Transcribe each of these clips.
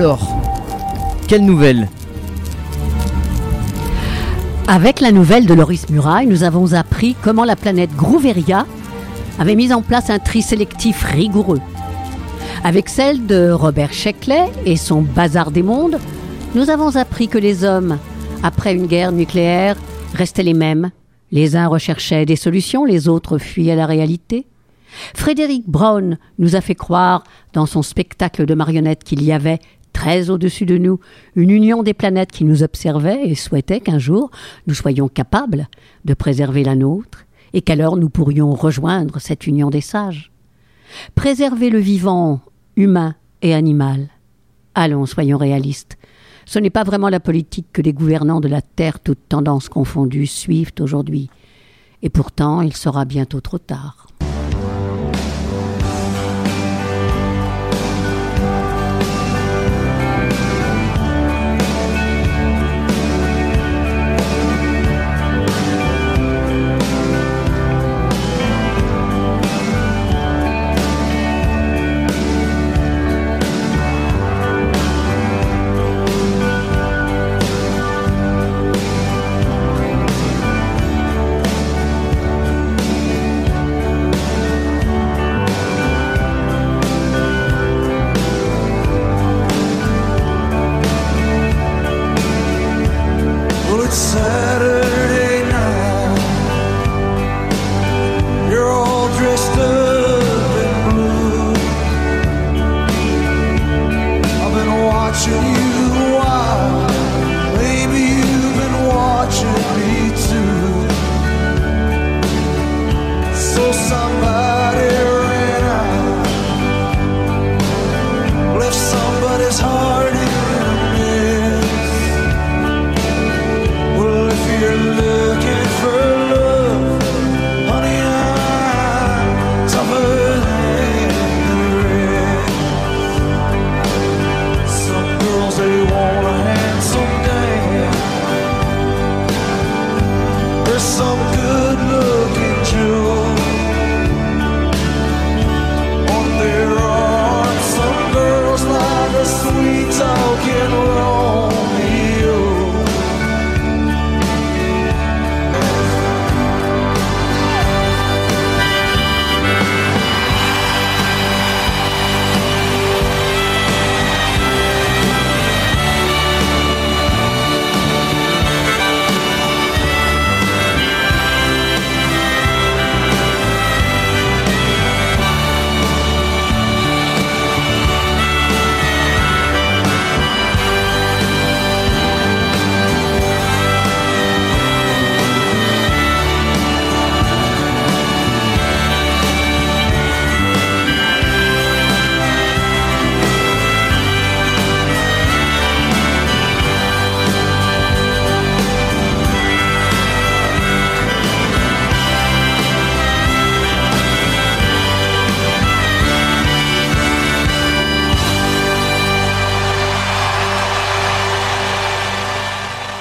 Alors, quelle nouvelle? Avec la nouvelle de Loris Muraille, nous avons appris comment la planète Grouveria avait mis en place un tri sélectif rigoureux. Avec celle de Robert Sheckley et son Bazar des mondes, nous avons appris que les hommes, après une guerre nucléaire, restaient les mêmes. Les uns recherchaient des solutions, les autres fuyaient la réalité. Frédéric Brown nous a fait croire, dans son spectacle de marionnettes, qu'il y avait, très au-dessus de nous, une union des planètes qui nous observait et souhaitait qu'un jour nous soyons capables de préserver la nôtre, et qu'alors nous pourrions rejoindre cette union des sages. Préserver le vivant, humain et animal. Allons, soyons réalistes. Ce n'est pas vraiment la politique que les gouvernants de la Terre, toutes tendances confondues, suivent aujourd'hui. Et pourtant, il sera bientôt trop tard.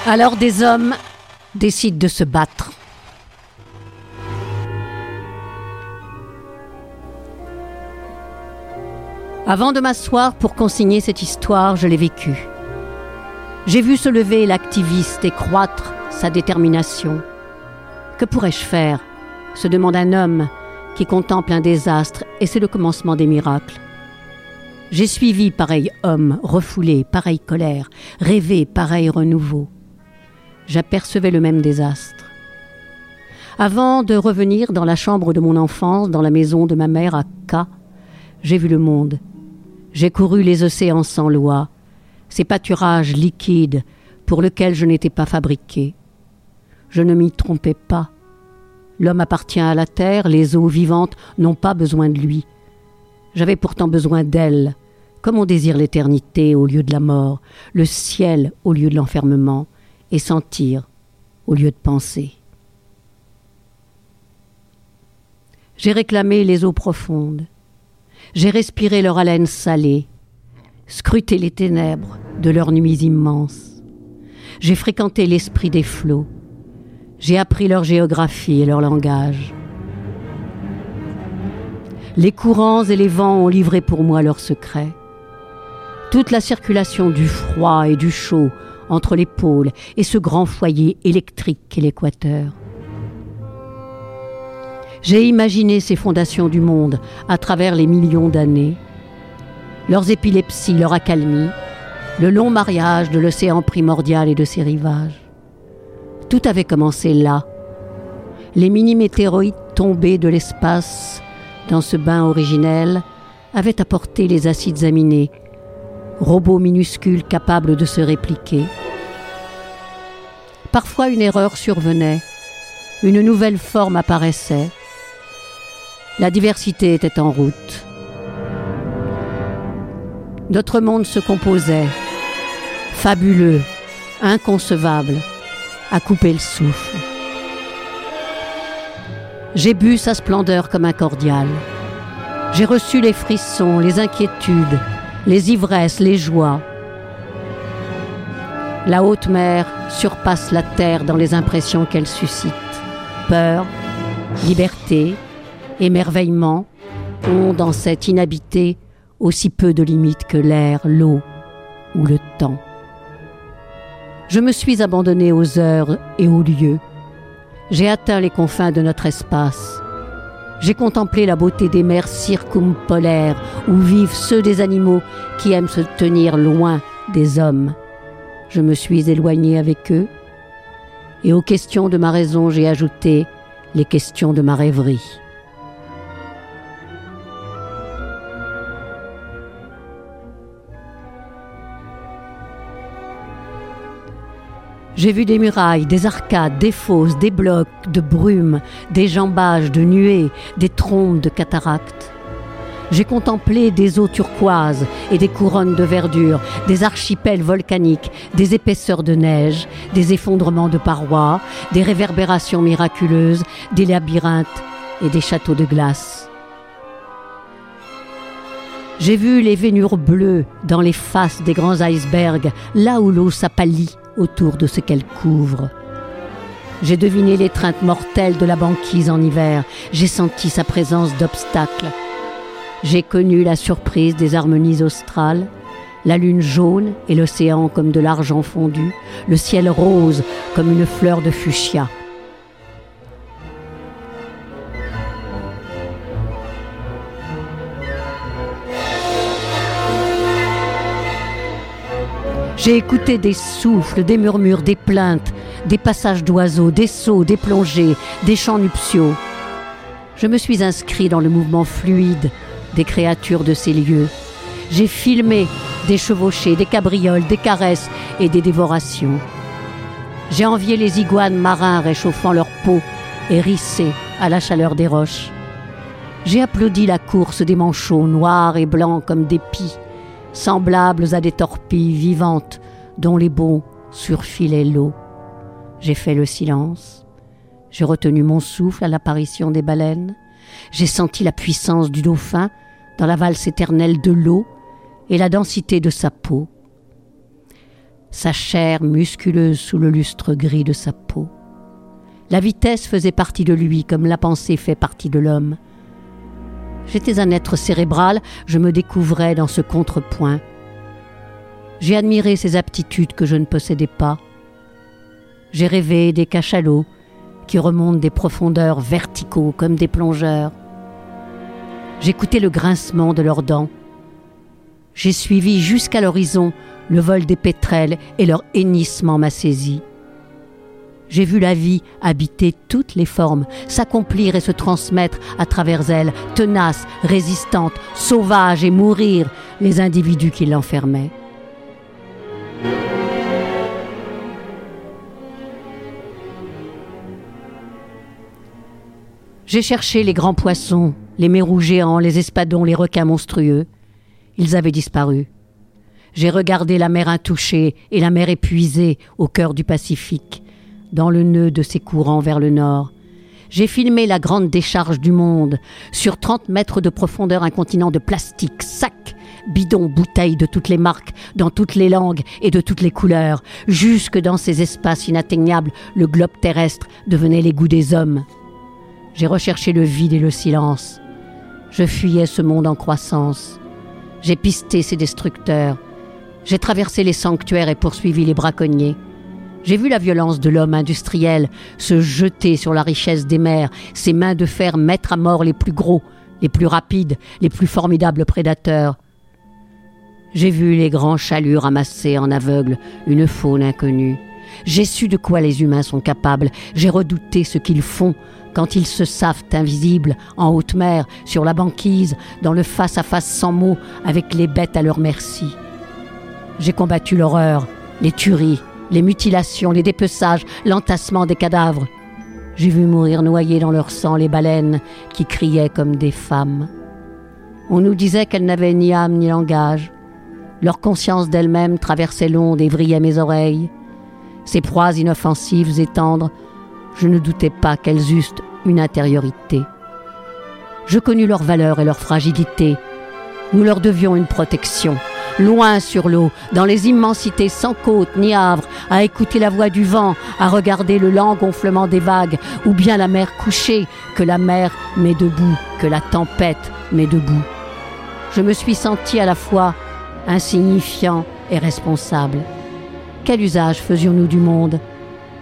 Alors des hommes décident de se battre. Avant de m'asseoir pour consigner cette histoire, je l'ai vécue. J'ai vu se lever l'activiste et croître sa détermination. Que pourrais-je faire? se demande un homme qui contemple un désastre et c'est le commencement des miracles. J'ai suivi pareil homme, refoulé, pareille colère, rêvé, pareil renouveau. J'apercevais le même désastre. Avant de revenir dans la chambre de mon enfance, dans la maison de ma mère à K, j'ai vu le monde. J'ai couru les océans sans loi, ces pâturages liquides pour lesquels je n'étais pas fabriqué. Je ne m'y trompais pas. L'homme appartient à la terre, les eaux vivantes n'ont pas besoin de lui. J'avais pourtant besoin d'elle, comme on désire l'éternité au lieu de la mort, le ciel au lieu de l'enfermement, et sentir au lieu de penser. J'ai réclamé les eaux profondes, j'ai respiré leur haleine salée, scruté les ténèbres de leurs nuits immenses. J'ai fréquenté l'esprit des flots, j'ai appris leur géographie et leur langage. Les courants et les vents ont livré pour moi leurs secrets. toute la circulation du froid et du chaud entre les pôles et ce grand foyer électrique qu'est l'équateur. J'ai imaginé ces fondations du monde à travers les millions d'années, leurs épilepsies, leur accalmie, le long mariage de l'océan primordial et de ses rivages. Tout avait commencé là. Les mini-météoroïdes tombés de l'espace dans ce bain originel avaient apporté les acides aminés, robots minuscules capables de se répliquer. Parfois une erreur survenait, une nouvelle forme apparaissait. La diversité était en route. Notre monde se composait, fabuleux, inconcevable, à couper le souffle. J'ai bu sa splendeur comme un cordial. J'ai reçu les frissons, les inquiétudes, les ivresses, les joies. La haute mer surpasse la terre dans les impressions qu'elle suscite. Peur, liberté, émerveillement ont dans cette inhabité aussi peu de limites que l'air, l'eau ou le temps. Je me suis abandonné aux heures et aux lieux. J'ai atteint les confins de notre espace. J'ai contemplé la beauté des mers circumpolaires où vivent ceux des animaux qui aiment se tenir loin des hommes. Je me suis éloigné avec eux et aux questions de ma raison j'ai ajouté les questions de ma rêverie. J'ai vu des murailles, des arcades, des fosses, des blocs de brume, des jambages de nuées, des trompes de cataractes. J'ai contemplé des eaux turquoises et des couronnes de verdure, des archipels volcaniques, des épaisseurs de neige, des effondrements de parois, des réverbérations miraculeuses, des labyrinthes et des châteaux de glace. J'ai vu les vénures bleues dans les faces des grands icebergs, là où l'eau s'appalit autour de ce qu'elle couvre. J'ai deviné l'étreinte mortelle de la banquise en hiver, j'ai senti sa présence d'obstacles. J'ai connu la surprise des harmonies australes, la lune jaune et l'océan comme de l'argent fondu, le ciel rose comme une fleur de fuchsia. J'ai écouté des souffles, des murmures, des plaintes, des passages d'oiseaux, des sauts, des plongées, des chants nuptiaux. Je me suis inscrit dans le mouvement fluide des créatures de ces lieux. J'ai filmé des chevauchées, des cabrioles, des caresses et des dévorations. J'ai envié les iguanes marins réchauffant leur peau hérissée à la chaleur des roches. J'ai applaudi la course des manchots noirs et blancs comme des pies semblables à des torpilles vivantes dont les bons surfilaient l'eau. J'ai fait le silence. J'ai retenu mon souffle à l'apparition des baleines. J'ai senti la puissance du dauphin dans la valse éternelle de l'eau et la densité de sa peau. Sa chair musculeuse sous le lustre gris de sa peau. La vitesse faisait partie de lui comme la pensée fait partie de l'homme. J'étais un être cérébral, je me découvrais dans ce contrepoint. J'ai admiré ces aptitudes que je ne possédais pas. J'ai rêvé des cachalots qui remontent des profondeurs verticaux comme des plongeurs. J'écoutais le grincement de leurs dents. J'ai suivi jusqu'à l'horizon le vol des pétrels et leur hennissement m'a saisi. J'ai vu la vie habiter toutes les formes, s'accomplir et se transmettre à travers elle, tenace, résistante, sauvage et mourir les individus qui l'enfermaient. J'ai cherché les grands poissons, les mérous géants, les espadons, les requins monstrueux. Ils avaient disparu. J'ai regardé la mer intouchée et la mer épuisée au cœur du Pacifique dans le nœud de ses courants vers le nord. J'ai filmé la grande décharge du monde. Sur 30 mètres de profondeur, un continent de plastique, sacs, bidons, bouteilles de toutes les marques, dans toutes les langues et de toutes les couleurs. Jusque dans ces espaces inatteignables, le globe terrestre devenait l'égout des hommes. J'ai recherché le vide et le silence. Je fuyais ce monde en croissance. J'ai pisté ses destructeurs, J'ai traversé les sanctuaires et poursuivi les braconniers. J'ai vu la violence de l'homme industriel se jeter sur la richesse des mers, ses mains de fer mettre à mort les plus gros, les plus rapides, les plus formidables prédateurs. J'ai vu les grands chaluts ramasser en aveugle une faune inconnue. J'ai su de quoi les humains sont capables, j'ai redouté ce qu'ils font quand ils se savent invisibles en haute mer, sur la banquise, dans le face-à-face sans mots, avec les bêtes à leur merci. J'ai combattu l'horreur, les tueries, les mutilations, les dépeçages, l'entassement des cadavres. J'ai vu mourir noyés dans leur sang les baleines qui criaient comme des femmes. On nous disait qu'elles n'avaient ni âme ni langage. Leur conscience d'elles-mêmes traversait l'onde et vrillait mes oreilles. Ces proies inoffensives et tendres, je ne doutais pas qu'elles eussent une intériorité. Je connus leur valeur et leur fragilité. Nous leur devions une protection. Loin sur l'eau, dans les immensités sans côte ni havre, à écouter la voix du vent, à regarder le lent gonflement des vagues, ou bien la mer couchée, que la mer met debout, que la tempête met debout. Je me suis senti à la fois insignifiant et responsable. Quel usage faisions-nous du monde?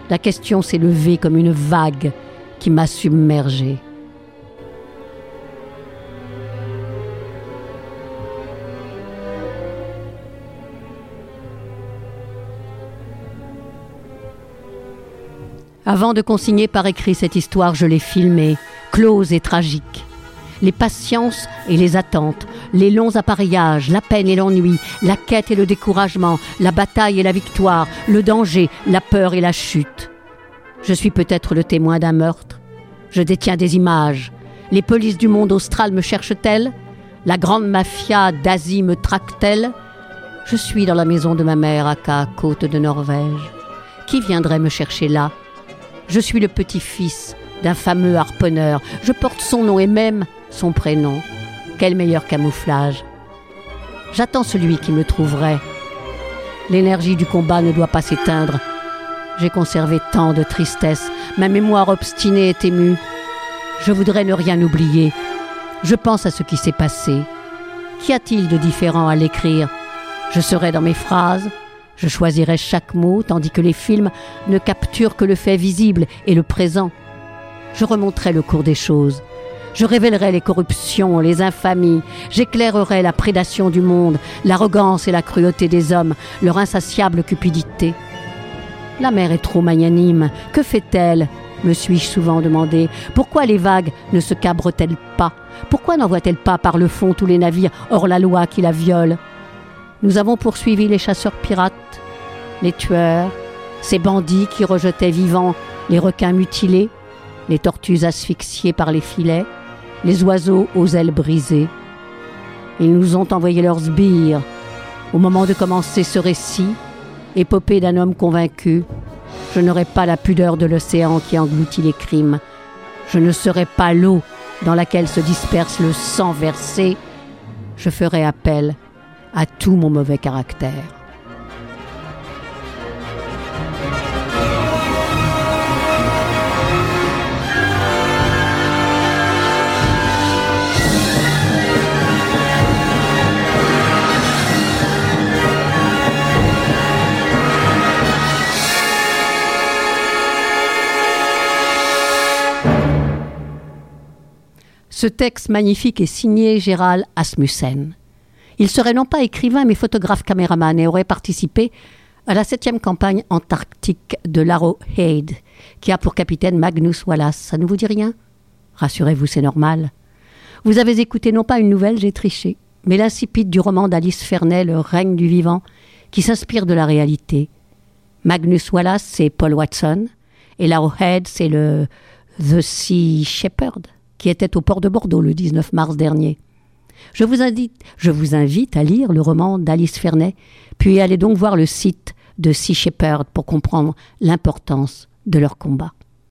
La question s'est levée comme une vague qui m'a submergé. Avant de consigner par écrit cette histoire, je l'ai filmée, close et tragique. Les patiences et les attentes, les longs appareillages, la peine et l'ennui, la quête et le découragement, la bataille et la victoire, le danger, la peur et la chute. Je suis peut-être le témoin d'un meurtre. Je détiens des images. Les polices du monde austral me cherchent-elles? La grande mafia d'Asie me traque-t-elle Je suis dans la maison de ma mère à Ka, côte de Norvège. Qui viendrait me chercher là? Je suis le petit-fils d'un fameux harponneur. Je porte son nom et même son prénom. Quel meilleur camouflage J'attends celui qui me trouverait. L'énergie du combat ne doit pas s'éteindre. J'ai conservé tant de tristesse, ma mémoire obstinée est émue. Je voudrais ne rien oublier. Je pense à ce qui s'est passé. Qu'y a-t-il de différent à l'écrire? Je serai dans mes phrases, je choisirai chaque mot, tandis que les films ne capturent que le fait visible et le présent. Je remonterai le cours des choses. Je révélerai les corruptions, les infamies, j'éclairerai la prédation du monde, l'arrogance et la cruauté des hommes, leur insatiable cupidité. La mer est trop magnanime. Que fait-elle? me suis-je souvent demandé. Pourquoi les vagues ne se cabrent-elles pas? Pourquoi n'envoient-elles pas par le fond tous les navires hors la loi qui la violent Nous avons poursuivi les chasseurs pirates, les tueurs, ces bandits qui rejetaient vivants les requins mutilés, les tortues asphyxiées par les filets, les oiseaux aux ailes brisées. Ils nous ont envoyé leurs sbires. Au moment de commencer ce récit, épopée d'un homme convaincu, je n'aurai pas la pudeur de l'océan qui engloutit les crimes. Je ne serai pas l'eau dans laquelle se disperse le sang versé. Je ferai appel à tout mon mauvais caractère. Ce texte magnifique est signé Gérald Asmussen. Il serait non pas écrivain mais photographe caméraman et aurait participé à la septième campagne antarctique de l'Arrowhead, qui a pour capitaine Magnus Wallace. Ça ne vous dit rien? Rassurez-vous, c'est normal. Vous avez écouté non pas une nouvelle, j'ai triché, mais l'insipide du roman d'Alice Ferney, Le règne du vivant, qui s'inspire de la réalité. Magnus Wallace, c'est Paul Watson, et l'Arrowhead, c'est le The Sea Shepherd qui était au port de Bordeaux le 19 mars dernier. Je vous, invite, à lire le roman d'Alice Ferney, puis allez donc voir le site de Sea Shepherd pour comprendre l'importance de leur combat.